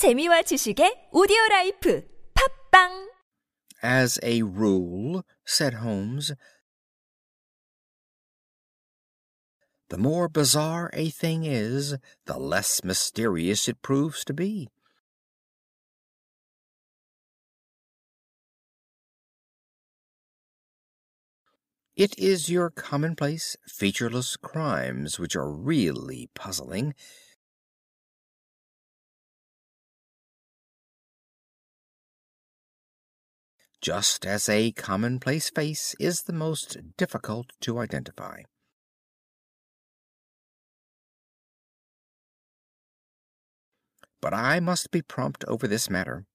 재미와 지식의 오디오 라이프. 팟빵! As a rule, said Holmes, the more bizarre a thing is, the less mysterious it proves to be. It is your commonplace, featureless crimes which are really puzzling. Just as a commonplace face is the most difficult to identify. But I must be prompt over this matter.